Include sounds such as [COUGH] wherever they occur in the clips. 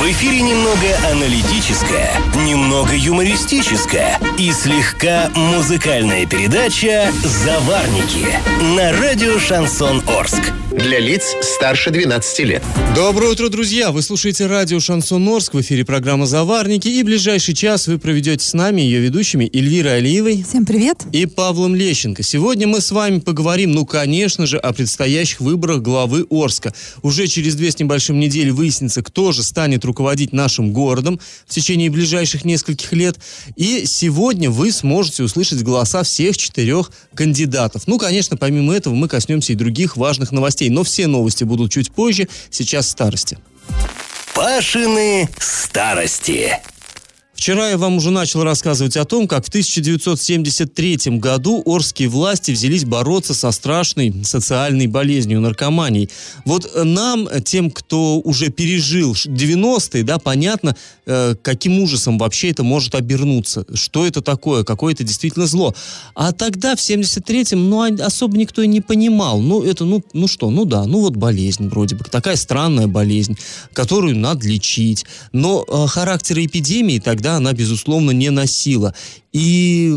В эфире немного аналитическая, немного юмористическая и слегка музыкальная передача «Заварники» на радио «Шансон Орск». Для лиц старше 12 лет. Доброе утро, друзья! Вы слушаете радио «Шансон Орск», в эфире программа «Заварники», и ближайший час вы проведете с нами, ее ведущими, Эльвирой Алиевой. Всем привет! И Павлом Лещенко. Сегодня мы с вами поговорим, ну, конечно же, о предстоящих выборах главы Орска. Уже через две с небольшим недели выяснится, кто же станет руководить нашим городом в течение ближайших нескольких лет. И сегодня вы сможете услышать голоса всех четырех кандидатов. Ну, конечно, помимо этого мы коснемся и других важных новостей. Но все новости будут чуть позже. Сейчас старости. Пашины старости. Вчера я вам уже начал рассказывать о том, как в 1973 году орские власти взялись бороться со страшной социальной болезнью наркоманией. Вот нам, тем, кто уже пережил 90-е, да, понятно, э, каким ужасом вообще это может обернуться. Что это такое, какое это действительно зло. А тогда, в 73-м, ну, особо никто и не понимал. Ну, это, ну, ну что, ну да, ну вот болезнь вроде бы. Такая странная болезнь, которую надо лечить. Но э, характер эпидемии тогда она, безусловно, не носила. И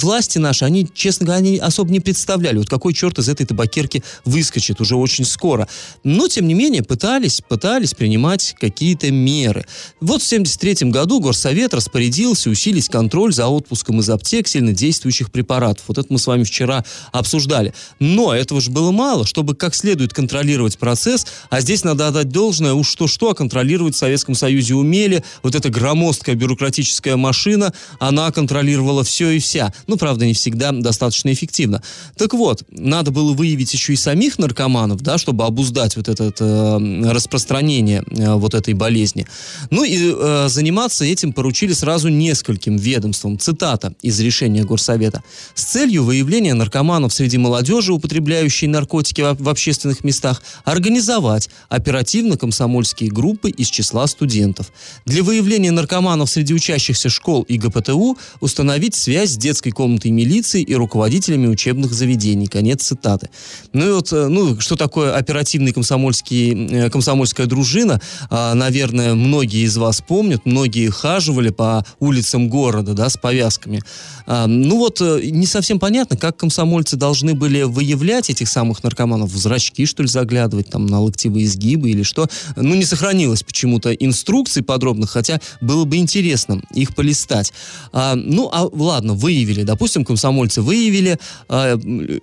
власти наши, они, честно говоря, они особо не представляли, вот какой черт из этой табакерки выскочит уже очень скоро. Но, тем не менее, пытались, пытались принимать какие-то меры. Вот в 1973 году Горсовет распорядился усилить контроль за отпуском из аптек сильнодействующих препаратов. Вот это мы с вами вчера обсуждали. Но этого же было мало, чтобы как следует контролировать процесс, а здесь надо отдать должное, уж что-что, а контролировать в Советском Союзе умели. Вот эта громоздкая бюрократическая машина, она контролирует контролировала все и вся. Ну, правда, не всегда достаточно эффективно. Так вот, надо было выявить еще и самих наркоманов, да, чтобы обуздать вот это э, распространение э, вот этой болезни. Ну и э, заниматься этим поручили сразу нескольким ведомствам. Цитата из решения Горсовета. С целью выявления наркоманов среди молодежи, употребляющей наркотики в, в общественных местах, организовать оперативно-комсомольские группы из числа студентов. Для выявления наркоманов среди учащихся школ и ГПТУ установить связь с детской комнатой милиции и руководителями учебных заведений. Конец цитаты. Ну и вот, э, ну, что такое оперативный комсомольский, э, комсомольская дружина, а, наверное, многие из вас помнят, многие хаживали по улицам города, да, с повязками. А, ну вот, э, не совсем понятно, как комсомольцы должны были выявлять этих самых наркоманов, в зрачки, что ли, заглядывать, там, на локтевые изгибы или что. Ну, не сохранилось почему-то инструкций подробных, хотя было бы интересно их полистать. А, а ладно, выявили, допустим, комсомольцы выявили, э,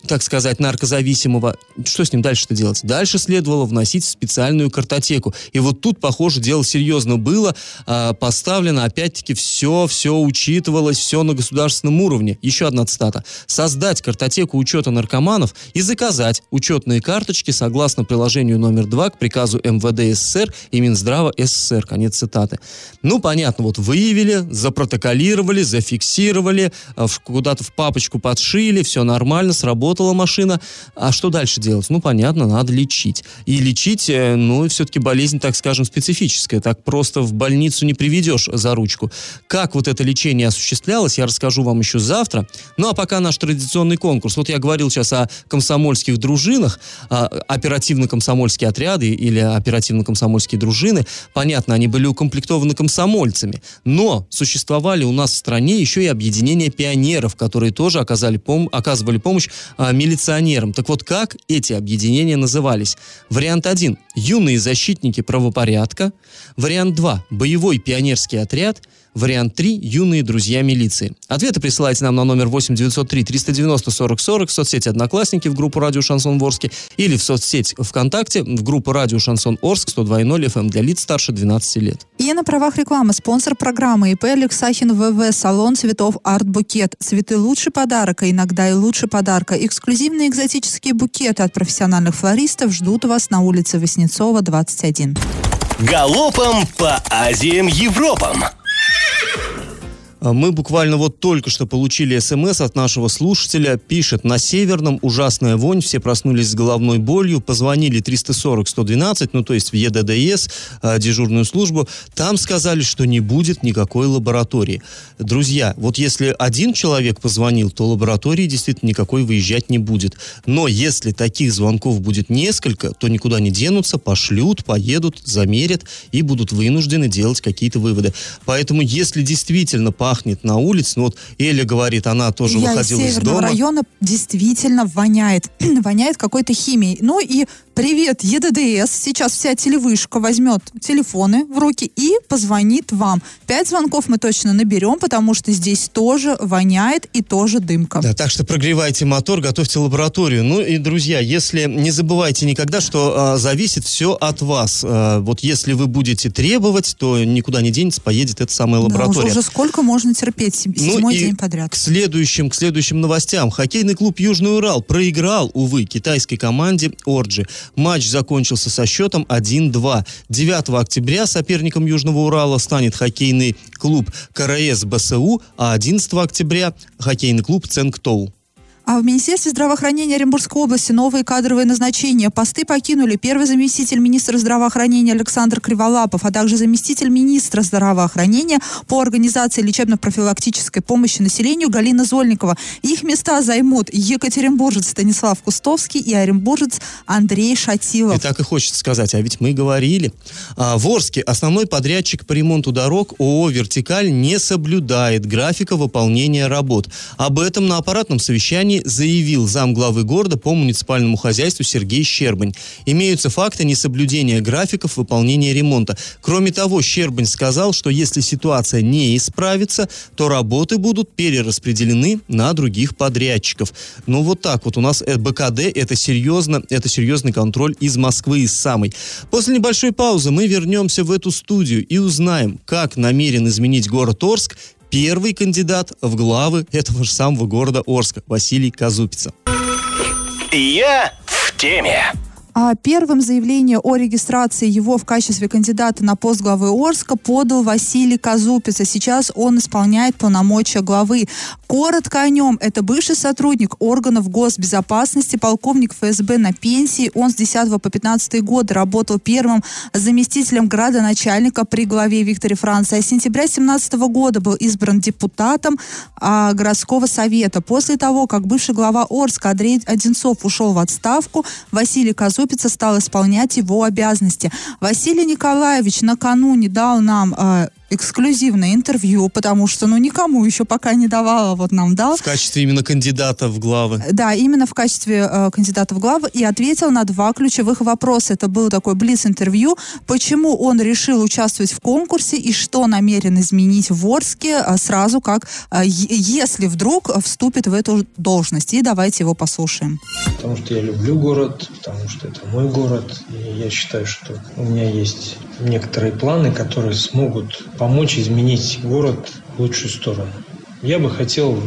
так сказать, наркозависимого. Что с ним дальше-то делать? Дальше следовало вносить специальную картотеку. И вот тут, похоже, дело серьезно было. Э, поставлено, опять-таки, все, все учитывалось, все на государственном уровне. Еще одна цитата. Создать картотеку учета наркоманов и заказать учетные карточки согласно приложению номер 2 к приказу МВД СССР и Минздрава СССР. Конец цитаты. Ну, понятно, вот выявили, запротоколировали, зафиксировали зафиксировали, э, куда-то в папочку подшили, все нормально, сработала машина. А что дальше делать? Ну, понятно, надо лечить. И лечить, э, ну, все-таки болезнь, так скажем, специфическая. Так просто в больницу не приведешь за ручку. Как вот это лечение осуществлялось, я расскажу вам еще завтра. Ну, а пока наш традиционный конкурс. Вот я говорил сейчас о комсомольских дружинах, а, оперативно-комсомольские отряды или оперативно-комсомольские дружины. Понятно, они были укомплектованы комсомольцами. Но существовали у нас в стране еще и объединение пионеров, которые тоже оказали пом оказывали помощь а, милиционерам. Так вот, как эти объединения назывались? Вариант 1 – юные защитники правопорядка. Вариант 2 – боевой пионерский отряд – Вариант 3 – юные друзья милиции. Ответы присылайте нам на номер 8 903 390 40 40 в соцсети «Одноклассники» в группу «Радио Шансон Ворске» или в соцсеть ВКонтакте в группу «Радио Шансон Орск» 102.0 FM для лиц старше 12 лет. И на правах рекламы спонсор программы ИП Алексахин ВВ салон цветов Арт Букет. Цветы лучше подарка, иногда и лучше подарка. Эксклюзивные экзотические букеты от профессиональных флористов ждут вас на улице Васнецова, 21. Галопом по Азиям Европам! А, Мы буквально вот только что получили смс от нашего слушателя. Пишет, на Северном ужасная вонь, все проснулись с головной болью, позвонили 340-112, ну то есть в ЕДДС, а, дежурную службу. Там сказали, что не будет никакой лаборатории. Друзья, вот если один человек позвонил, то лаборатории действительно никакой выезжать не будет. Но если таких звонков будет несколько, то никуда не денутся, пошлют, поедут, замерят и будут вынуждены делать какие-то выводы. Поэтому, если действительно пахнет на улице, ну вот Эля говорит, она тоже Я из выходила из, северного дома. района действительно воняет. [CLEARS THROAT] воняет какой-то химией. Ну и привет, ЕДДС. Сейчас вся телевышка возьмет телефоны в руки и позвонит вам. Пять звонков мы точно наберем, потому что здесь тоже воняет и тоже дымка. Да, так что прогревайте мотор, готовьте лабораторию. Ну и, друзья, если не забывайте никогда, что а, зависит все от вас. А, вот если вы будете требовать, то никуда не денется, поедет эта самая Да, уже, лаборатория. уже сколько можно терпеть Ну седьмой и день подряд. К следующим, к следующим новостям. Хоккейный клуб Южный Урал проиграл, увы, китайской команде Орджи. Матч закончился со счетом 1-2. 9 октября соперником Южного Урала станет хоккейный клуб КРС БСУ, а 11 октября хоккейный клуб Ценктоу. А в Министерстве здравоохранения Оренбургской области новые кадровые назначения. Посты покинули первый заместитель министра здравоохранения Александр Криволапов, а также заместитель министра здравоохранения по организации лечебно-профилактической помощи населению Галина Зольникова. Их места займут екатеринбуржец Станислав Кустовский и оренбуржец Андрей Шатилов. И так и хочется сказать, а ведь мы говорили. А, в Орске основной подрядчик по ремонту дорог ООО «Вертикаль» не соблюдает графика выполнения работ. Об этом на аппаратном совещании заявил замглавы города по муниципальному хозяйству Сергей Щербань. Имеются факты несоблюдения графиков выполнения ремонта. Кроме того, Щербань сказал, что если ситуация не исправится, то работы будут перераспределены на других подрядчиков. Ну вот так вот у нас э, БКД это серьезно, это серьезный контроль из Москвы, из самой. После небольшой паузы мы вернемся в эту студию и узнаем, как намерен изменить город Орск первый кандидат в главы этого же самого города Орска Василий Казупица. Я в теме. А первым заявление о регистрации его в качестве кандидата на пост главы Орска подал Василий Казупиц. А сейчас он исполняет полномочия главы. Коротко о нем. Это бывший сотрудник органов госбезопасности, полковник ФСБ на пенсии. Он с 10 по 15 годы работал первым заместителем градоначальника при главе Викторе Франции. А с сентября 17 года был избран депутатом а, городского совета. После того, как бывший глава Орска Андрей Одинцов ушел в отставку, Василий Казупица стал исполнять его обязанности. Василий Николаевич накануне дал нам э, эксклюзивное интервью, потому что, ну, никому еще пока не давала, вот нам дал. В качестве именно кандидата в главы. Да, именно в качестве э, кандидата в главы и ответил на два ключевых вопроса. Это был такой блиц-интервью, почему он решил участвовать в конкурсе и что намерен изменить в Орске э, сразу как, э, если вдруг вступит в эту должность. И давайте его послушаем. Потому что я люблю город, потому что это мой город. И я считаю, что у меня есть некоторые планы, которые смогут помочь изменить город в лучшую сторону. Я бы хотел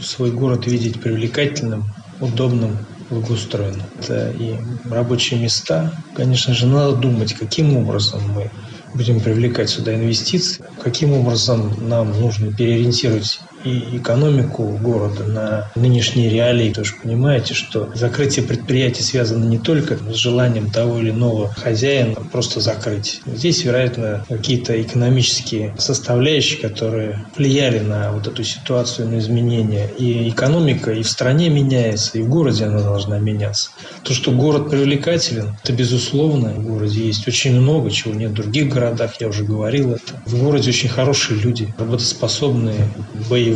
свой город видеть привлекательным, удобным, благоустроенным. Это и рабочие места. Конечно же, надо думать, каким образом мы будем привлекать сюда инвестиции, каким образом нам нужно переориентировать и экономику города на нынешние реалии. Потому что понимаете, что закрытие предприятий связано не только с желанием того или иного хозяина просто закрыть. Здесь, вероятно, какие-то экономические составляющие, которые влияли на вот эту ситуацию, на изменения. И экономика и в стране меняется, и в городе она должна меняться. То, что город привлекателен, это безусловно. В городе есть очень много, чего нет в других городах, я уже говорил это. В городе очень хорошие люди, работоспособные, боевые.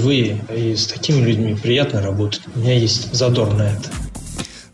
И с такими людьми приятно работать. У меня есть задор на это.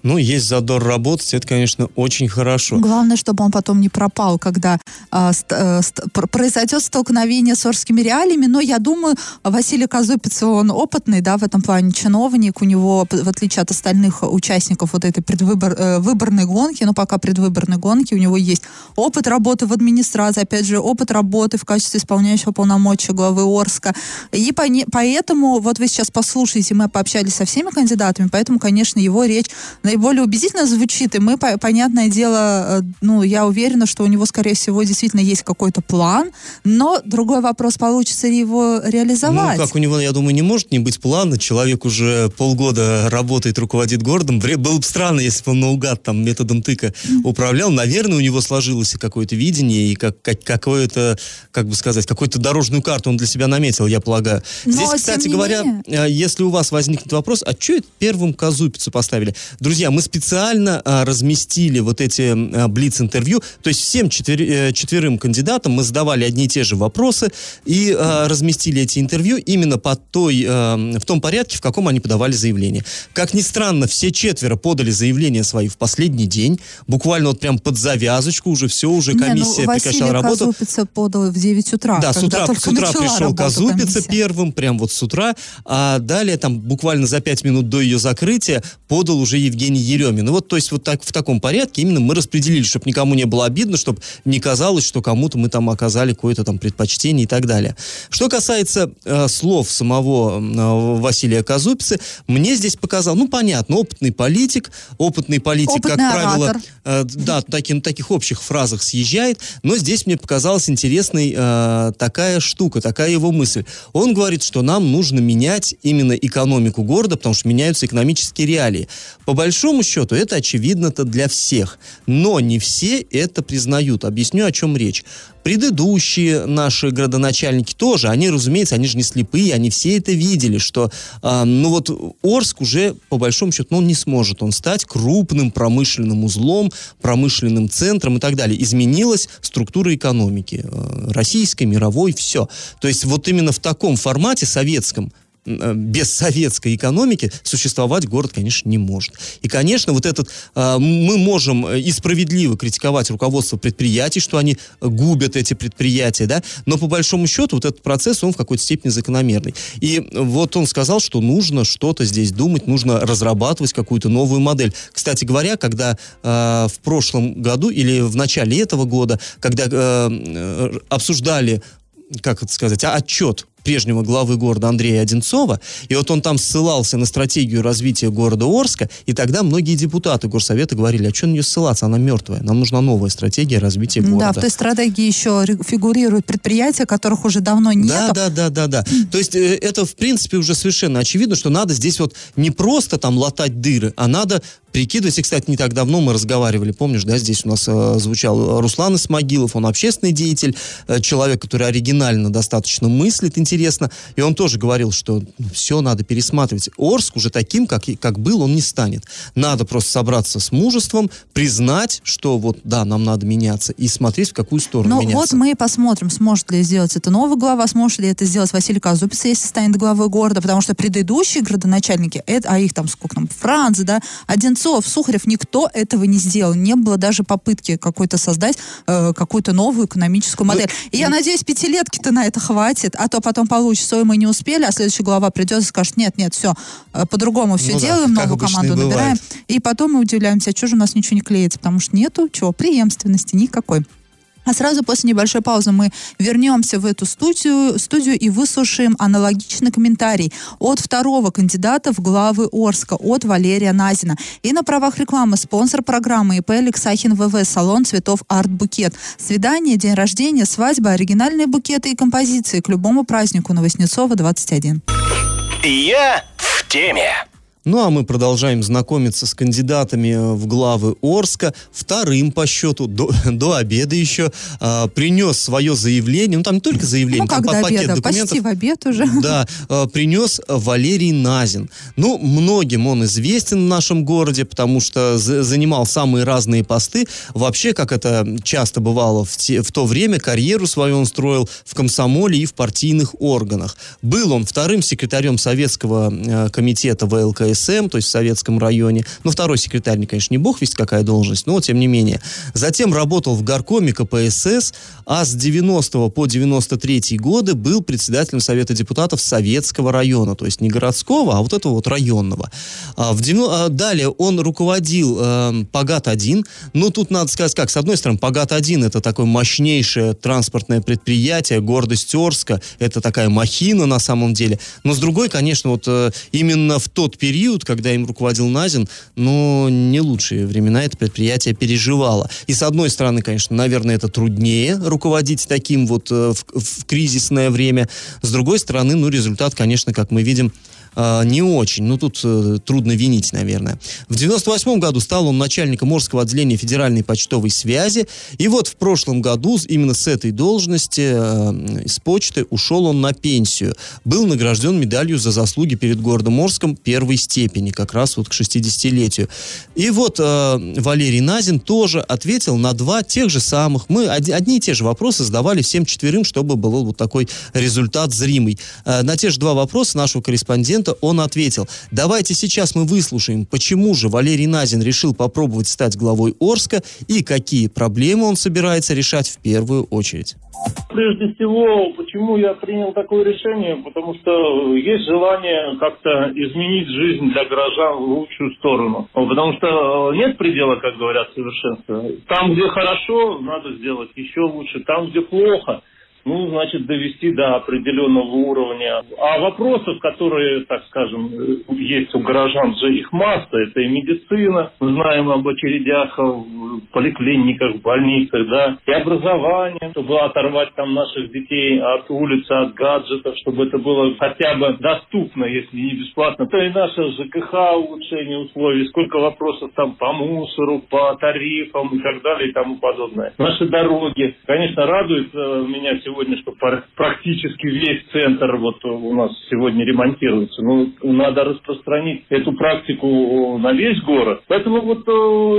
Ну, есть задор работать, это, конечно, очень хорошо. Главное, чтобы он потом не пропал, когда а, ст- э, ст- пр- произойдет столкновение с орскими реалиями. Но я думаю, Василий Казупиц, он опытный, да, в этом плане чиновник. У него, в отличие от остальных участников вот этой предвыбор, э, выборной гонки, ну, пока предвыборной гонки, у него есть опыт работы в администрации, опять же, опыт работы в качестве исполняющего полномочия главы Орска. И поне- поэтому, вот вы сейчас послушаете, мы пообщались со всеми кандидатами, поэтому, конечно, его речь наиболее убедительно звучит, и мы, по- понятное дело, э, ну, я уверена, что у него, скорее всего, действительно есть какой-то план, но другой вопрос, получится ли его реализовать. Ну, как у него, я думаю, не может не быть плана. Человек уже полгода работает, руководит городом. Было бы странно, если бы он наугад там методом тыка управлял. Наверное, у него сложилось какое-то видение и как, как- какое-то, как бы сказать, какую-то дорожную карту он для себя наметил, я полагаю. Но, Здесь, кстати не говоря, менее- э, если у вас возникнет вопрос, а что это первым Казупицу поставили? Друзья, мы специально а, разместили вот эти а, блиц-интервью, то есть всем четвер- э, четверым кандидатам мы задавали одни и те же вопросы и а, разместили эти интервью именно по той, а, в том порядке, в каком они подавали заявление. Как ни странно, все четверо подали заявления свои в последний день, буквально вот прям под завязочку, уже все, уже Не, ну, комиссия прекращала работу. Казупица подал в 9 утра. Да, с утра, с утра пришел Казупица комиссия. первым, прям вот с утра, а далее там буквально за пять минут до ее закрытия подал уже Евгений Еремин. И вот, то есть вот так в таком порядке именно мы распределили, чтобы никому не было обидно, чтобы не казалось, что кому-то мы там оказали какое-то там предпочтение и так далее. Что касается э, слов самого э, Василия Казупицы, мне здесь показал, ну понятно, опытный политик, опытный политик, Опытный как правило, оратор. Э, да, таки- на таких общих фразах съезжает, но здесь мне показалась интересной э, такая штука, такая его мысль. Он говорит, что нам нужно менять именно экономику города, потому что меняются экономические реалии. По большому счету, это очевидно-то для всех, но не все это признают. Объясню, о чем речь. Предыдущие наши градоначальники тоже, они, разумеется, они же не слепые, они все это видели, что, а, ну вот, Орск уже, по большому счету, ну, не сможет он стать крупным промышленным узлом, промышленным центром и так далее. Изменилась структура экономики, э, российской, мировой, все. То есть вот именно в таком формате советском, э, без советской экономики существовать город, конечно, не может. И, конечно, вот этот э, мы можем э, и справедливо критиковать руководство предприятий, что они э, губят эти предприятия, да, но по большому счету вот этот процесс, он в какой-то степени закономерный. И вот он сказал, что нужно что-то здесь думать, нужно разрабатывать какую-то новую модель. Кстати говоря, когда э, в прошлом году или в начале этого года, когда э, э, обсуждали как это сказать, отчет прежнего главы города Андрея Одинцова, и вот он там ссылался на стратегию развития города Орска, и тогда многие депутаты горсовета говорили, а что на нее ссылаться, она мертвая, нам нужна новая стратегия развития города. Да, в той стратегии еще фигурируют предприятия, которых уже давно нет. Да, да, да, да, да. То есть э, это, в принципе, уже совершенно очевидно, что надо здесь вот не просто там латать дыры, а надо прикидывать. И, кстати, не так давно мы разговаривали, помнишь, да, здесь у нас э, звучал Руслан Исмагилов, он общественный деятель, э, человек, который оригинально достаточно мыслит интересно, и он тоже говорил, что все надо пересматривать. Орск уже таким, как, как был, он не станет. Надо просто собраться с мужеством, признать, что вот, да, нам надо меняться, и смотреть, в какую сторону Ну меняться. вот мы и посмотрим, сможет ли сделать это новый глава, сможет ли это сделать Василий Казупица, если станет главой города, потому что предыдущие градоначальники, это, а их там сколько там, Франц, да, Одинцов, Сухарев, никто этого не сделал. Не было даже попытки какой-то создать э, какую-то новую экономическую модель. И я надеюсь, пятилетки-то на это хватит, а то потом получится, ой, мы не успели, а следующая глава придет и скажет, нет, нет, все, по-другому все Ну да, делаем, как новую команду набираем. И потом мы удивляемся, а что же у нас ничего не клеится, потому что нету чего, преемственности никакой. А сразу после небольшой паузы мы вернемся в эту студию, студию и выслушаем аналогичный комментарий от второго кандидата в главы Орска, от Валерия Назина. И на правах рекламы спонсор программы ИП Алексахин ВВ, салон цветов Арт Букет. Свидание, день рождения, свадьба, оригинальные букеты и композиции к любому празднику на Воснецова 21. Я в теме. Ну а мы продолжаем знакомиться с кандидатами э, в главы Орска. Вторым по счету, до, [LAUGHS] до обеда еще, а, принес свое заявление. Ну там не только заявление, Ну, там до пакет обеда? документов. Почти в обед уже. [LAUGHS] Да, э, принес Валерий Назин. Ну, многим он известен в нашем городе, потому что за- занимал самые разные посты. Вообще, как это часто бывало в, те- в то время, карьеру свою он строил в комсомоле и в партийных органах. Был он вторым секретарем Советского э, комитета ВЛКСМ, то есть в Советском районе. Ну, второй секретарь, не, конечно, не бог весть какая должность, но тем не менее. Затем работал в горкоме КПСС, а с 90 по 93 годы был председателем Совета депутатов Советского района, то есть не городского, а вот этого вот районного. А в а далее он руководил э, Пагат-1, но тут надо сказать как, с одной стороны, Пагат-1 это такое мощнейшее транспортное предприятие, гордость Орска, это такая махина на самом деле, но с другой, конечно, вот э, именно в тот период период, когда им руководил Назин, но не лучшие времена это предприятие переживало. И с одной стороны, конечно, наверное, это труднее руководить таким вот э, в, в кризисное время. С другой стороны, ну, результат, конечно, как мы видим, э, не очень. Ну, тут э, трудно винить, наверное. В 98 году стал он начальником Морского отделения Федеральной почтовой связи. И вот в прошлом году именно с этой должности, э, с почты, ушел он на пенсию. Был награжден медалью за заслуги перед городом Морском первой степени, как раз вот к 60-летию. И вот э, Валерий Назин тоже ответил на два тех же самых. Мы од- одни и те же вопросы задавали всем четверым, чтобы был вот такой результат зримый. Э, на те же два вопроса нашего корреспондента он ответил. Давайте сейчас мы выслушаем, почему же Валерий Назин решил попробовать стать главой Орска и какие проблемы он собирается решать в первую очередь. Прежде всего, почему я принял такое решение? Потому что есть желание как-то изменить жизнь для горожан в лучшую сторону. Потому что нет предела, как говорят, совершенства. Там, где хорошо, надо сделать еще лучше. Там, где плохо, ну, значит, довести до определенного уровня. А вопросов, которые, так скажем, есть у горожан, же их масса. Это и медицина, мы знаем об очередях в поликлиниках, в больницах, да, и образование, чтобы оторвать там наших детей от улицы, от гаджетов, чтобы это было хотя бы доступно, если не бесплатно. То и наше ЖКХ, улучшение условий, сколько вопросов там по мусору, по тарифам и так далее и тому подобное. Наши дороги. Конечно, радует меня сегодня сегодня, что практически весь центр вот у нас сегодня ремонтируется. Ну, надо распространить эту практику на весь город. Поэтому вот э,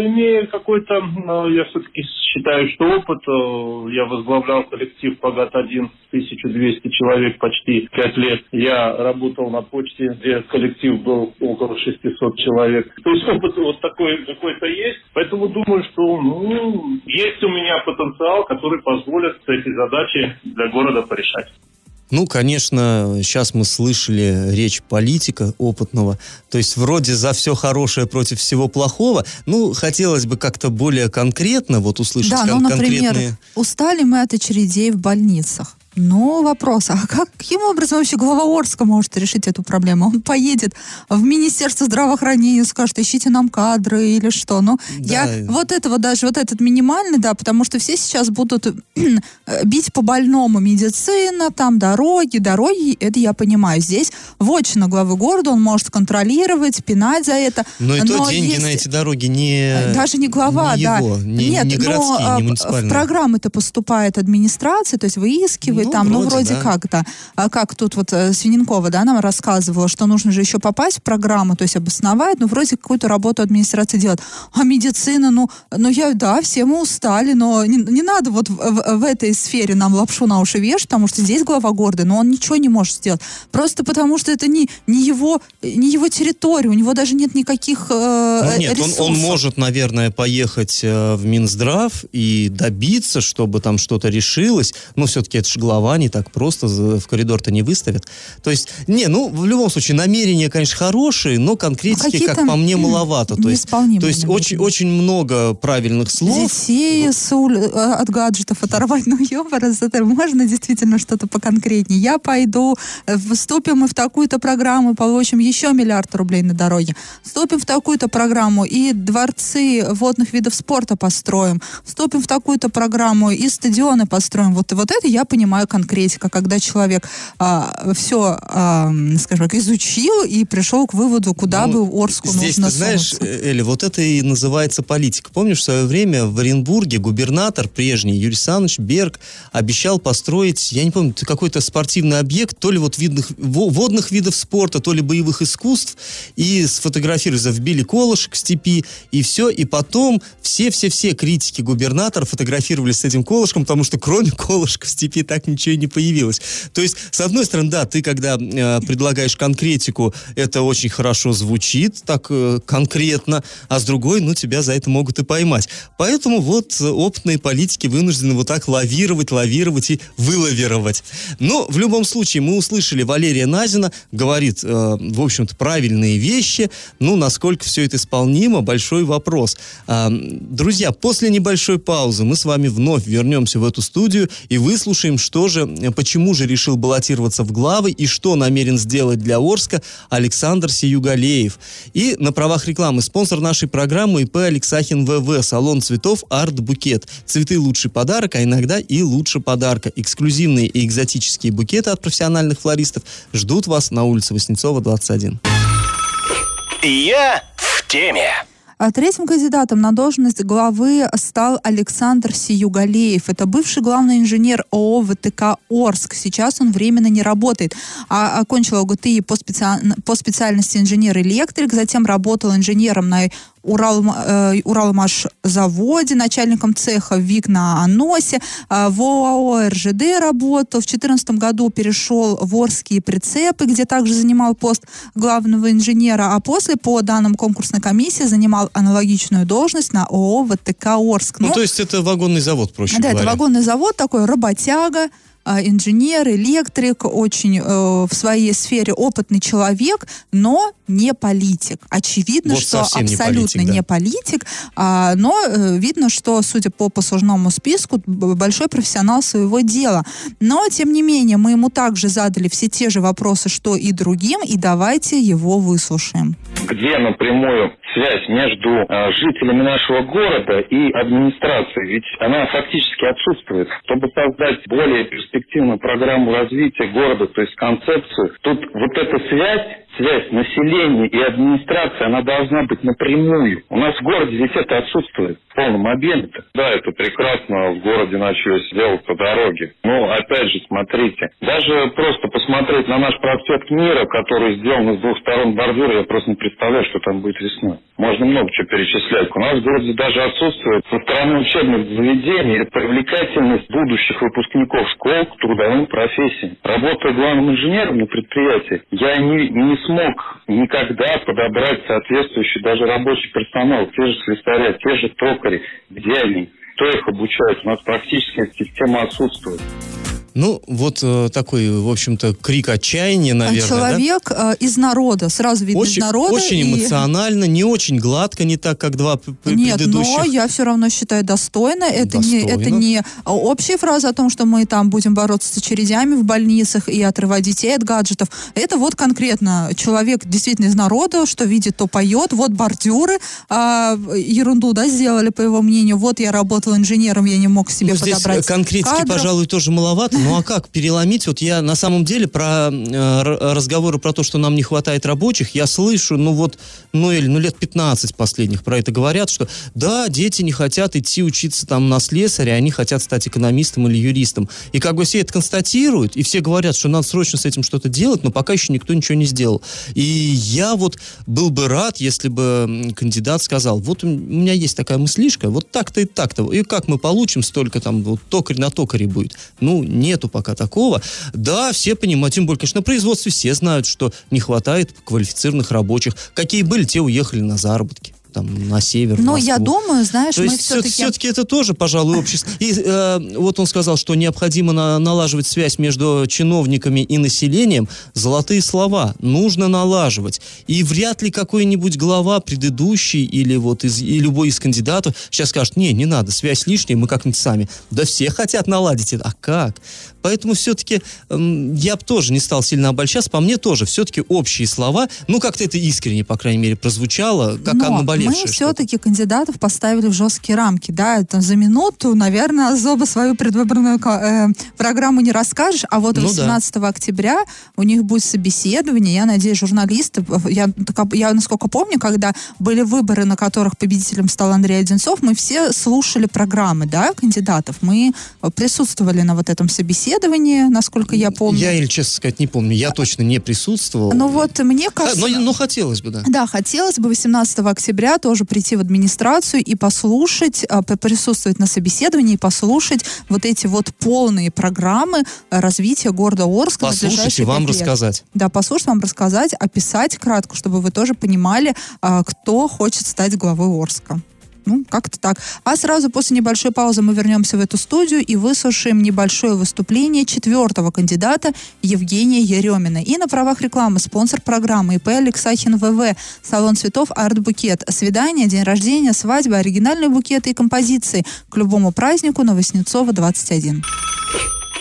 имея какой-то, э, я все-таки считаю, что опыт, э, я возглавлял коллектив «Пагат-1», 1200 человек почти 5 лет. Я работал на почте, где коллектив был около 600 человек. То есть опыт вот такой какой-то есть. Поэтому думаю, что ну, есть у меня потенциал, который позволит эти задачи для города порешать. Ну, конечно, сейчас мы слышали речь политика опытного, то есть вроде за все хорошее против всего плохого. Ну, хотелось бы как-то более конкретно вот услышать да, кон- ну, например, конкретные... устали мы от очередей в больницах. Но вопрос, а как, каким образом вообще глава Орска может решить эту проблему? Он поедет в Министерство здравоохранения, скажет, ищите нам кадры или что. Ну, Да. я вот этого даже, вот этот минимальный, да, потому что все сейчас будут [CLEARS THROAT] бить по больному медицина, там дороги, дороги, это я понимаю. Здесь вотчина главы города, он может контролировать, пинать за это. Но и то деньги есть- на эти дороги не... даже не глава, не да. его, не, Нет, не но городские, а, не в программы-то поступает администрация, то есть выискивает Ну, там, ну, вроде, вроде да. как-то. А как тут вот э, Свиненкова, да, нам рассказывала, что нужно же еще попасть в программу, то есть обосновать, ну, вроде какую-то работу администрация делает. А медицина, ну, ну я, да, все мы устали, но не, не надо вот в, в- в этой сфере нам лапшу на уши вешать, потому что здесь глава города, но он ничего не может сделать. Просто потому что это не, не, его, не его территория, у него даже нет никаких э, Ну, нет, он, он ресурсов. может, наверное, поехать э, в Минздрав и добиться, чтобы там что-то решилось. Но все-таки это же глава, не так просто в коридор-то не выставят. То есть, не, ну, в любом случае, намерения, конечно, хорошие, но конкретики, как какие-то, по мне, маловато. То есть, то есть очень, очень много правильных слов. Детей с ули- э, от гаджетов оторвать, [LAUGHS] ну, ёбарас, это можно действительно что-то поконкретнее. Я пойду, э, вступим мы в такую-то программу, получим еще миллиард рублей на дороге. Вступим в такую-то программу и дворцы водных видов спорта построим. Вступим в такую-то программу и стадионы построим. Вот, вот это я понимаю конкретика, когда человек все, скажем так, изучил и пришел к выводу, куда Ну, бы Орску Здесь, нужно ты знаешь, сунуться. э, Эля, вот это и называется политика. Помнишь, в свое время в Оренбурге губернатор прежний Юрий Саныч Берг обещал построить, я не помню, какой-то спортивный объект, то ли вот видных, во- водных видов спорта, то ли боевых искусств, и сфотографировали, вбили колышек в степи, и все, и потом все-все-все критики губернатора фотографировались с этим колышком, потому что кроме [LAUGHS] колышка в степи так ничего не появилось. То есть, с одной стороны, да, ты когда э, предлагаешь конкретику, это очень хорошо звучит, так э, конкретно, а с другой, ну, тебя за это могут и поймать. Поэтому вот э, опытные политики вынуждены вот так лавировать, лавировать и вылавировать. Но в любом случае мы услышали Валерия Назина, говорит, э, в общем-то, правильные вещи. Ну, насколько все это исполнимо, большой вопрос. А, друзья, после небольшой паузы мы с вами вновь вернемся в эту студию и выслушаем, что что же, почему же решил баллотироваться в главы и что намерен сделать для Орска Александр Сиюгалеев. И на правах рекламы спонсор нашей программы ИП Алексахин ВВ, салон цветов Арт Букет. Цветы лучший подарок, а иногда и лучше подарка. Эксклюзивные и экзотические букеты от профессиональных флористов ждут вас на улице Васнецова, 21. Я в теме. А Третьим кандидатом на должность главы стал Александр Сиюгалеев. Это бывший главный инженер ООО ВТК «Орск». Сейчас он временно не работает. А окончил ОГТИ по, специаль... по специальности инженер-электрик, затем работал инженером на Урал, э, Уралмаш-заводе, начальником цеха ВИК на Аносе, э, в ОАО РЖД работал. В 2014 году перешел в Орские прицепы, где также занимал пост главного инженера, а после, по данным конкурсной комиссии, занимал аналогичную должность на ООО ВТК Орск. Ну, ну то есть это вагонный завод, проще да, говоря. это вагонный завод, такой работяга, инженер, электрик, очень э, в своей сфере опытный человек, но не политик. Очевидно, вот что не политик, абсолютно да. не политик, а, но э, видно, что, судя по послужному списку, большой профессионал своего дела. Но, тем не менее, мы ему также задали все те же вопросы, что и другим, и давайте его выслушаем. где напрямую связь между э, жителями нашего города и администрацией, ведь она фактически отсутствует. Чтобы создать более перспективную программу развития города, то есть концепцию, тут вот эта связь, связь населения и администрации, она должна быть напрямую. У нас в городе здесь это отсутствует в полном объеме. -то. Да, это прекрасно, в городе начались делать по дороге. Но, опять же, смотрите, даже просто посмотреть на наш проспект Мира, который сделан из двух сторон бордюра, я просто не представляю, что там будет весной. Можно много чего перечислять. У нас в городе даже отсутствует со стороны учебных заведений привлекательность будущих выпускников школ к трудовым профессиям. Работая главным инженером на предприятии, я не, не смог никогда подобрать соответствующий даже рабочий персонал, те же слесаря, те же токари, где они, кто их обучает. У нас практически система отсутствует. Ну, вот э, такой, в общем-то, крик отчаяния, А наверное, да? Человек э, из народа, сразу видно из Очень, народа. очень и- эмоционально, не очень гладко, не так, как два Нет, предыдущих. но я все равно считаю достойно. Это не, это не а, общая фраза о том, что мы там будем бороться с очередями в больницах и отрывать детей от гаджетов. Это вот конкретно человек действительно из народа, что видит, то поет. Вот бордюры а, ерунду, да, сделали, по его мнению. Вот я работал инженером, я не мог себе Ну, здесь подобрать э, конкретики, кадров. пожалуй, тоже маловато. Ну, а как переломить? Вот я на самом деле про э, разговоры про то, что нам не хватает рабочих, я слышу, ну вот, ну или ну лет 15 последних про это говорят, что да, дети не хотят идти учиться там на слесаря, они хотят стать экономистом или юристом. И как бы все это констатируют, и все говорят, что надо срочно с этим что-то делать, но пока еще никто ничего не сделал. И я вот был бы рад, если бы кандидат сказал, вот у меня есть такая мыслишка, вот так-то и так-то, и как мы получим столько там, вот токарь на токаре будет. Ну, нету пока такого. Да, все понимают, тем более, конечно, на производстве все знают, что не хватает квалифицированных рабочих. Какие были, те уехали на заработки там на север. Но я думаю, знаешь, То мы все-таки... все-таки... это тоже, пожалуй, общество. И э, вот он сказал, что необходимо на- налаживать связь между чиновниками и населением. Золотые слова. Нужно налаживать. И вряд ли какой-нибудь глава предыдущий или вот из, и любой из кандидатов сейчас скажет, не, не надо, связь лишняя, мы как-нибудь сами. Да все хотят наладить это. А как? Поэтому все-таки эм, я бы тоже не стал сильно обольщаться. По мне тоже все-таки общие слова. Ну, как-то это искренне, по крайней мере, прозвучало, как Но наболевшее. мы все-таки кандидатов поставили в жесткие рамки, да, это за минуту, наверное, особо свою предвыборную э, программу не расскажешь, а вот Ну да. 18 октября у них будет собеседование, я надеюсь, журналисты, э, я, я насколько помню, когда были выборы, на которых победителем стал Андрей Одинцов, мы все слушали программы, да, кандидатов, мы присутствовали на вот этом собеседовании, насколько я помню. Я, или честно сказать, не помню. Я точно не присутствовал. Ну вот, мне А, кажется... но, но хотелось бы, да. Да, хотелось бы 18 октября тоже прийти в администрацию и послушать, а, присутствовать на собеседовании и послушать вот эти вот полные программы э, развития города Орска. Послушать и вам рассказать. Да, послушать вам рассказать, описать кратко, чтобы вы тоже понимали, а, кто хочет стать главой Орска. Ну, как-то так. А сразу после небольшой паузы мы вернемся в эту студию и выслушаем небольшое выступление четвертого кандидата Евгения Еремина. И на правах рекламы спонсор программы ИП Алексахин ВВ, салон цветов Арт Букет. Свидание, день рождения, свадьба, оригинальные букеты и композиции к любому празднику на Воснецова 21.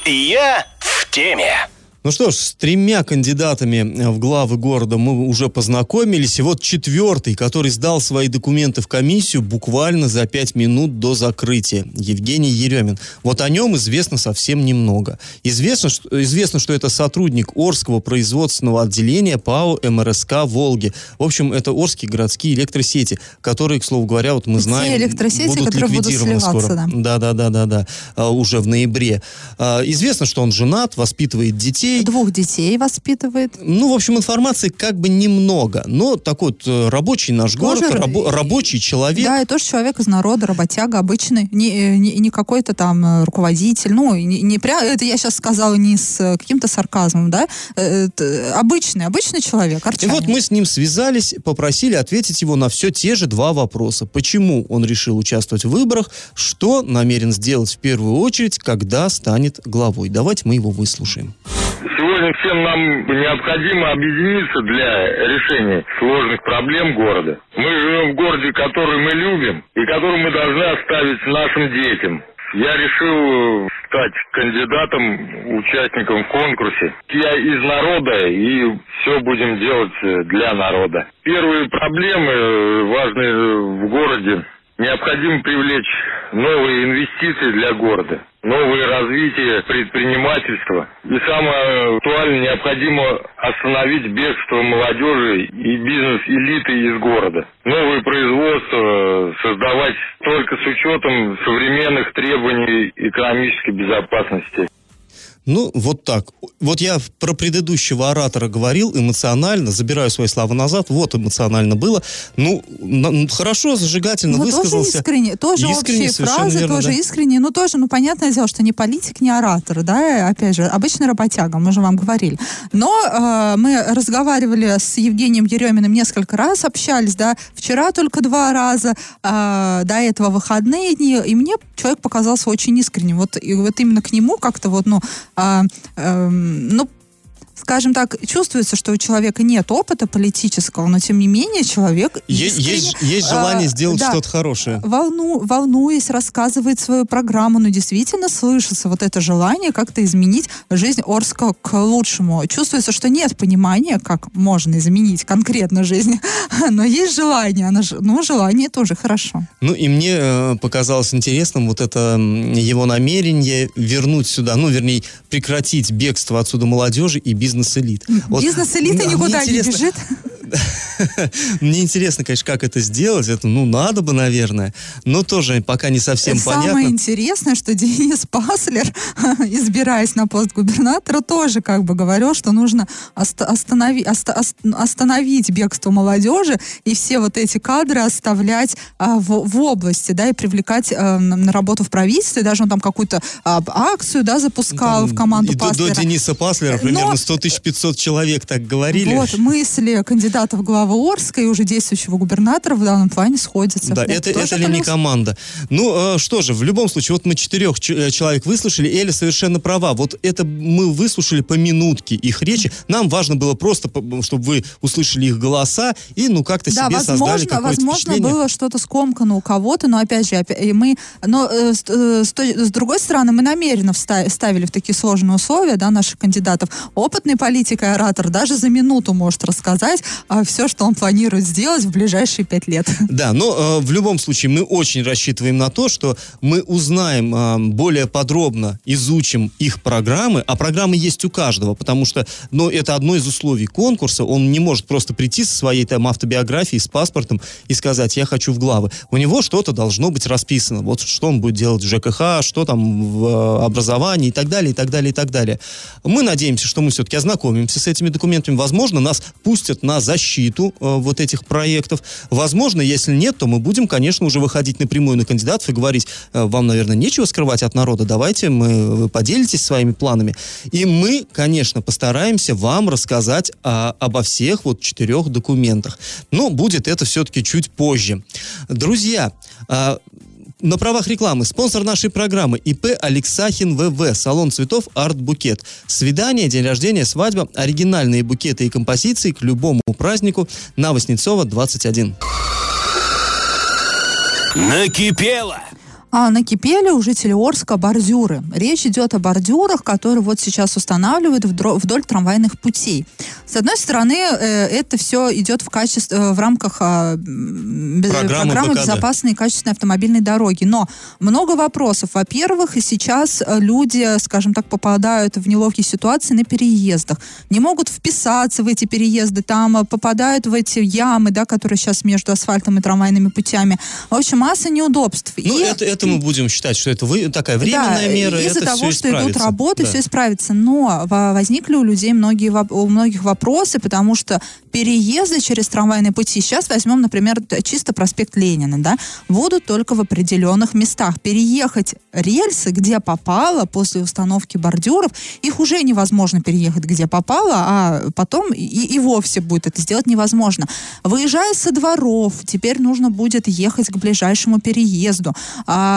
Я в теме. Ну что ж, с тремя кандидатами э, в главы города мы уже познакомились. И вот четвертый, который сдал свои документы в комиссию буквально за пять минут до закрытия. Евгений Еремин. Вот о нем известно совсем немного. Известно, что, известно, что это сотрудник Орского производственного отделения ПАО МРСК «Волги». В общем, это Орские городские электросети, которые, к слову говоря, вот мы Те знаем, электросети, будут которые будут ликвидированы сливаться, скоро. да. Да, да, да, да, да. А, Уже в ноябре. А, Известно, что он женат, воспитывает детей. Двух детей воспитывает. Ну, в общем, информации как бы немного. Но такой вот э, рабочий наш Тоже город, рабо- рабочий человек. Да, и тоже человек из народа, работяга обычный, не, э, не, не какой-то там э, руководитель, ну, не, не пря- это я сейчас сказала не с каким-то сарказмом, да, это обычный, обычный человек, И арчанин. вот мы с ним связались, попросили ответить его на все те же два вопроса. Почему он решил участвовать в выборах, что намерен сделать в первую очередь, когда станет главой. Давайте мы его выслушаем. Сегодня всем нам необходимо объединиться для решения сложных проблем города. Мы живем в городе, который мы любим и который мы должны оставить нашим детям. Я решил стать кандидатом, участником в конкурсе. Я из народа и все будем делать э, для народа. Первые проблемы э, важные в городе. Необходимо привлечь новые инвестиции для города, новое развитие предпринимательства. И самое актуальное, необходимо остановить бегство молодежи и бизнес-элиты из города. Новые производства создавать только с учетом современных требований экономической безопасности. Ну, вот так. Вот я про предыдущего оратора говорил эмоционально, забираю свои слова назад, вот эмоционально было. Ну, на- хорошо, зажигательно Ну, тоже высказался. искренне, тоже Искренне, общие фразы, верно, тоже да. искренне, ну тоже, ну понятное дело, что не политик, не оратор, да, опять же, обычный работяга, мы же вам говорили. Но э, мы разговаривали с Евгением Ереминым несколько раз, общались, да, вчера только два раза, э, до этого выходные дни, и мне человек показался очень искренним, вот, и вот именно к нему как-то вот, ну, ну, скажем так, чувствуется, что у человека нет опыта политического, но тем не менее человек Е- искренне, есть, есть желание а, сделать да, что-то хорошее. волну, волнуясь, рассказывает свою программу, но действительно слышится вот это желание как-то изменить жизнь Орска к лучшему. Чувствуется, что нет понимания, как можно изменить конкретно жизнь, [LAUGHS] но есть желание. Оно Ну, желание тоже хорошо. Ну и мне э, показалось интересным вот это его намерение вернуть сюда, ну вернее прекратить бегство отсюда молодежи и бизнес-элит. Вот, Бизнес-элита мне никуда не бежит. [LAUGHS] Мне интересно, конечно, как это сделать. Это, ну, надо бы, наверное. Но тоже пока не совсем Самое понятно. интересное, что [LAUGHS] Денис Паслер, [LAUGHS] избираясь на пост губернатора, тоже как бы говорил, что нужно ост- останови- оста- ост- остановить бегство молодежи и все вот эти кадры оставлять а, в, в области, да, и привлекать а, на, работу в правительстве. Даже он там какую-то а, акцию, да, запускал в команду и до, до Паслера. Дениса Паслера примерно Но- 100 500 человек так говорили. Вот, мысли кандидата в главу Орска и уже действующего губернатора в данном плане сходятся. Да, Вот это, это ли не команда? Ну, э, что же, в любом случае, вот мы четырех э, человек выслушали, Эля совершенно права. Вот это мы выслушали по минутке их речи. Нам важно было просто, чтобы вы услышали их голоса и, ну, как-то Да, себе создали возможно, какое-то возможно впечатление. было что-то скомкано у кого-то, но опять же, мы, но э, с, э, с с другой стороны, мы намеренно ставили в такие сложные условия, да, наших кандидатов. Опытный политик и оратор даже за минуту может рассказать все, что он планирует сделать в ближайшие пять лет. [LAUGHS] Да, но э, в любом случае мы очень рассчитываем на то, что мы узнаем э, более подробно, изучим их программы, а программы есть у каждого, потому что, ну, это одно из условий конкурса, он не может просто прийти со своей там автобиографией, с паспортом и сказать, я хочу в главы. У него что-то должно быть расписано, вот что он будет делать в ЖКХ, что там в э, образовании и так далее, и так далее, и так далее. Мы надеемся, что мы все-таки ознакомимся с этими документами, возможно, нас пустят на защиту э, вот этих проектов. Возможно, если нет, то мы будем, конечно, уже выходить напрямую на кандидатов и говорить, э, вам, наверное, нечего скрывать от народа, давайте мы, вы поделитесь своими планами. И мы, конечно, постараемся вам рассказать а, обо всех вот четырех документах. Но будет это все-таки чуть позже. Друзья, а, на правах рекламы спонсор нашей программы ИП Алексахин ВВ, салон цветов Арт Букет. Свидание, день рождения, свадьба, оригинальные букеты и композиции к любому празднику на Воснецова 21. Накипело. А накипели у жителей Орска бордюры. Речь идет о бордюрах, которые вот сейчас устанавливают вдоль, трамвайных путей. С одной стороны, э, это все идет в, качестве, э, в рамках э, Программы БКД. безопасной и качественной автомобильной дороги. Но много вопросов. Во-первых, сейчас э, люди, скажем так, попадают в неловкие ситуации на переездах. Не могут вписаться в эти переезды, там попадают в эти ямы, да, которые сейчас между асфальтом и трамвайными путями. В общем, масса неудобств. Ну, И- это, это мы будем считать, что это вы, такая временная да, мера. Из-за того, что идут работы, Да. все исправится. Но во- возникли у людей многие, у многих вопросы, потому что переезды через трамвайные пути, сейчас возьмем, например, чисто проспект Ленина, да, будут только в определенных местах. Переехать рельсы, где попало, после установки бордюров, их уже невозможно переехать, где попало, а потом и, и вовсе будет это сделать невозможно. Выезжая со дворов, теперь нужно будет ехать к ближайшему переезду. А,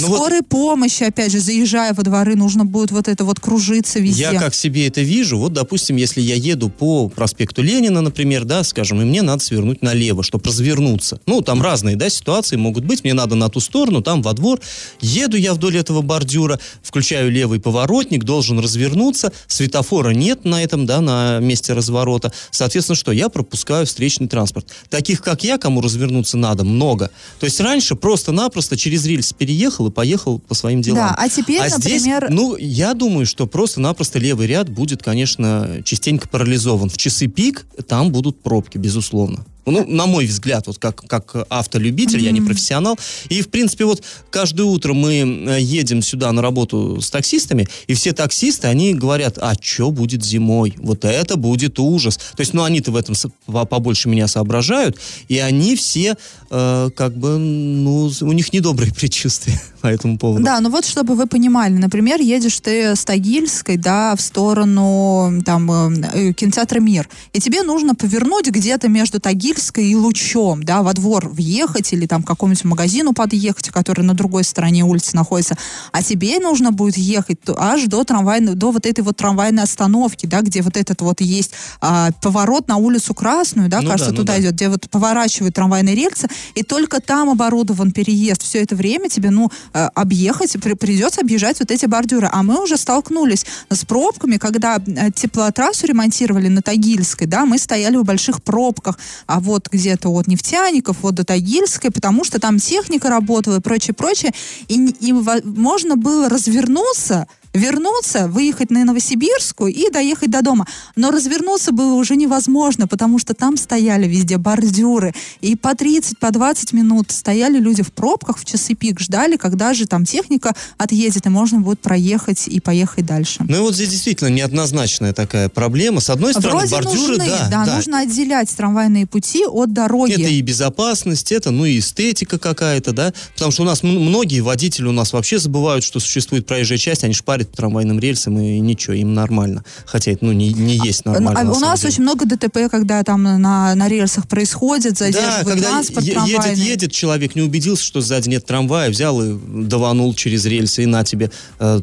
Ну вот- скорой помощи, опять же, заезжая во дворы, нужно будет вот это вот кружиться везде. Я как себе это вижу, вот, допустим, если я еду по проспекту Ленина, например, да, скажем, и мне надо свернуть налево, чтобы развернуться. Ну, там разные, да, ситуации могут быть. Мне надо на ту сторону, там во двор. Еду я вдоль этого бордюра, включаю левый поворотник, должен развернуться. Светофора нет на этом, да, на месте разворота. Соответственно, что? Я пропускаю встречный транспорт. Таких, как я, кому развернуться надо, много. То есть раньше просто-напросто через рельс переехал и поехал по своим делам. Да, а теперь, А здесь, например, ну, я думаю, что просто-напросто левый ряд будет, конечно, частенько парализован. В часы пик там будут пробки, безусловно. Ну, на мой взгляд, вот как, как автолюбитель, я не профессионал. И, в принципе, вот каждое утро мы э, едем сюда на работу с таксистами, и все таксисты, они говорят, а что будет зимой? Вот это будет ужас. То есть, ну, они-то в этом побольше меня соображают, и они все, э, как бы, ну, у них недобрые [LAUGHS] предчувствия по этому поводу. Да, ну вот чтобы вы понимали, например, едешь ты с Тагильской, да, в сторону там э, кинотеатра Мир, и тебе нужно повернуть где-то между Тагильской и Лучом, да, во двор въехать или там к какому-нибудь магазину подъехать, который на другой стороне улицы находится, а тебе нужно будет ехать аж до трамвайной, до вот этой вот трамвайной остановки, да, где вот этот вот есть а, поворот на улицу Красную, да, Ну кажется, да, ну туда да. идет, где вот поворачивают трамвайные рельсы, и только там оборудован переезд. Все это время тебе, ну, э, объехать, при- придется объезжать вот эти бордюры. А мы уже столкнулись с пробками, когда э, теплотрассу ремонтировали на Тагильской, да, мы стояли в больших пробках, а вот где-то от Нефтяников, вот до Тагильской, потому что там техника работала и прочее, прочее, и, и можно было развернуться, вернуться, выехать на Новосибирскую и доехать до дома. Но развернуться было уже невозможно, потому что там стояли везде бордюры. И по 30, по 20 минут стояли люди в пробках в часы пик, ждали, когда же там техника отъедет, и можно будет проехать и поехать дальше. Ну и вот здесь действительно неоднозначная такая проблема. С одной стороны, Вроде бордюры, нужны, да, да. нужно отделять трамвайные пути от дороги. Это и безопасность, это, ну и эстетика какая-то, да. Потому что у нас многие водители у нас вообще забывают, что существует проезжая часть, они шпарят по трамвайным рельсам, и ничего, им нормально. Хотя это, ну, не, не есть нормально. А на у нас деле. очень много ДТП, когда там на, на рельсах происходит, Да, задерживают когда транспорт е- едет, трамвайный. едет человек, не убедился, что сзади нет трамвая, взял и даванул через рельсы, и на тебе э,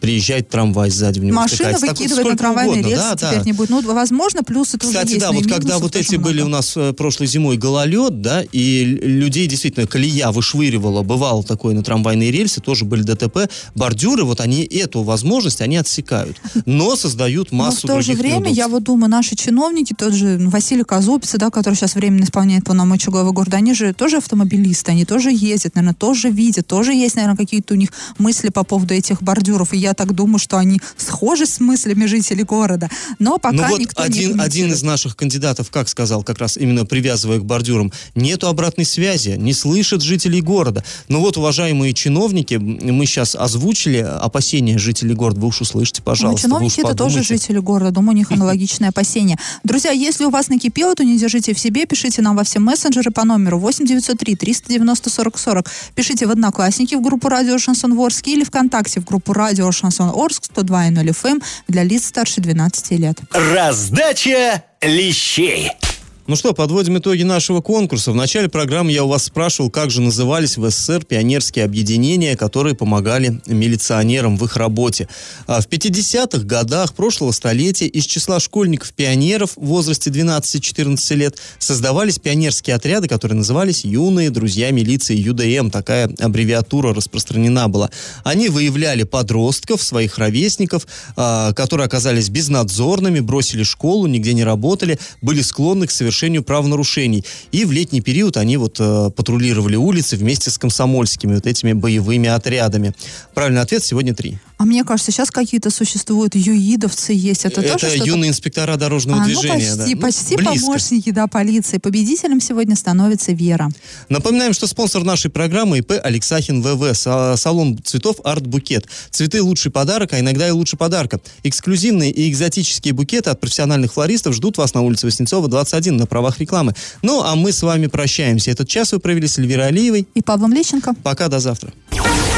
приезжает трамвай сзади в него. Машина втыкается. Так выкидывает на сколько трамвайный угодно, рельс, да, теперь да. не будет. Ну, возможно, плюсы тоже Кстати, есть. да, вот когда вот эти были много. у нас э, прошлой зимой гололед, да, и людей действительно колея вышвыривала, бывало такое на трамвайные рельсы, тоже были ДТП, бордюры, вот они эту возможность, они отсекают, но создают Но массу в то же время, неудобств. я вот думаю, наши чиновники, тот же Василий Казупец, да, который сейчас временно исполняет полномочия главы города, они же тоже автомобилисты, они тоже ездят, наверное, тоже видят, тоже есть, наверное, какие-то у них мысли по поводу этих бордюров, и я так думаю, что они схожи с мыслями жителей города. Но пока Ну вот никто не один, один комментирует. из наших кандидатов, как сказал, как раз именно привязывая к бордюрам, нету обратной связи, не слышат жителей города. Ну вот, уважаемые чиновники, мы сейчас озвучили опасения жителей города, вы уж услышите, Ну, пожалуйста. уж чиновники это тоже жители города. Думаю, у них аналогичное [LAUGHS] опасение. Друзья, если у вас накипело, то не держите в себе. Пишите нам во все мессенджеры по номеру 8903 390 40 40. Пишите в Одноклассники в группу Радио Шансон Орск или ВКонтакте в группу Радио Шансон Орск 102.0 FM для лиц старше 12 лет. Раздача лещей. Ну что, подводим итоги нашего конкурса. В начале программы я у вас спрашивал, как же назывались в СССР пионерские объединения, которые помогали милиционерам в их работе. А в 50-х годах прошлого столетия из числа школьников-пионеров в возрасте 12-14 лет создавались пионерские отряды, которые назывались «Юные друзья милиции ЮДМ». Такая аббревиатура распространена была. Они выявляли подростков, своих ровесников, а, которые оказались безнадзорными, бросили школу, нигде не работали, были склонны к совершению совершению правонарушений. И в летний период они вот э, патрулировали улицы вместе с комсомольскими вот этими боевыми отрядами. Правильный ответ сегодня три. А мне кажется, сейчас какие-то существуют юидовцы есть. Это, Это тоже юные инспектора дорожного а, движения. Ну, почти, да. почти близко. помощники да, полиции. Победителем сегодня становится Вера. Напоминаем, что спонсор нашей программы ИП Алексахин ВВ. Са- Салон цветов Арт Букет. Цветы лучший подарок, а иногда и лучше подарка. Эксклюзивные и экзотические букеты от профессиональных флористов ждут вас на улице Воснецова, 21 на правах рекламы. Ну, а мы с вами прощаемся. Этот час вы провели с Эльвирой Алиевой. И Павлом Лещенко. Пока, до завтра.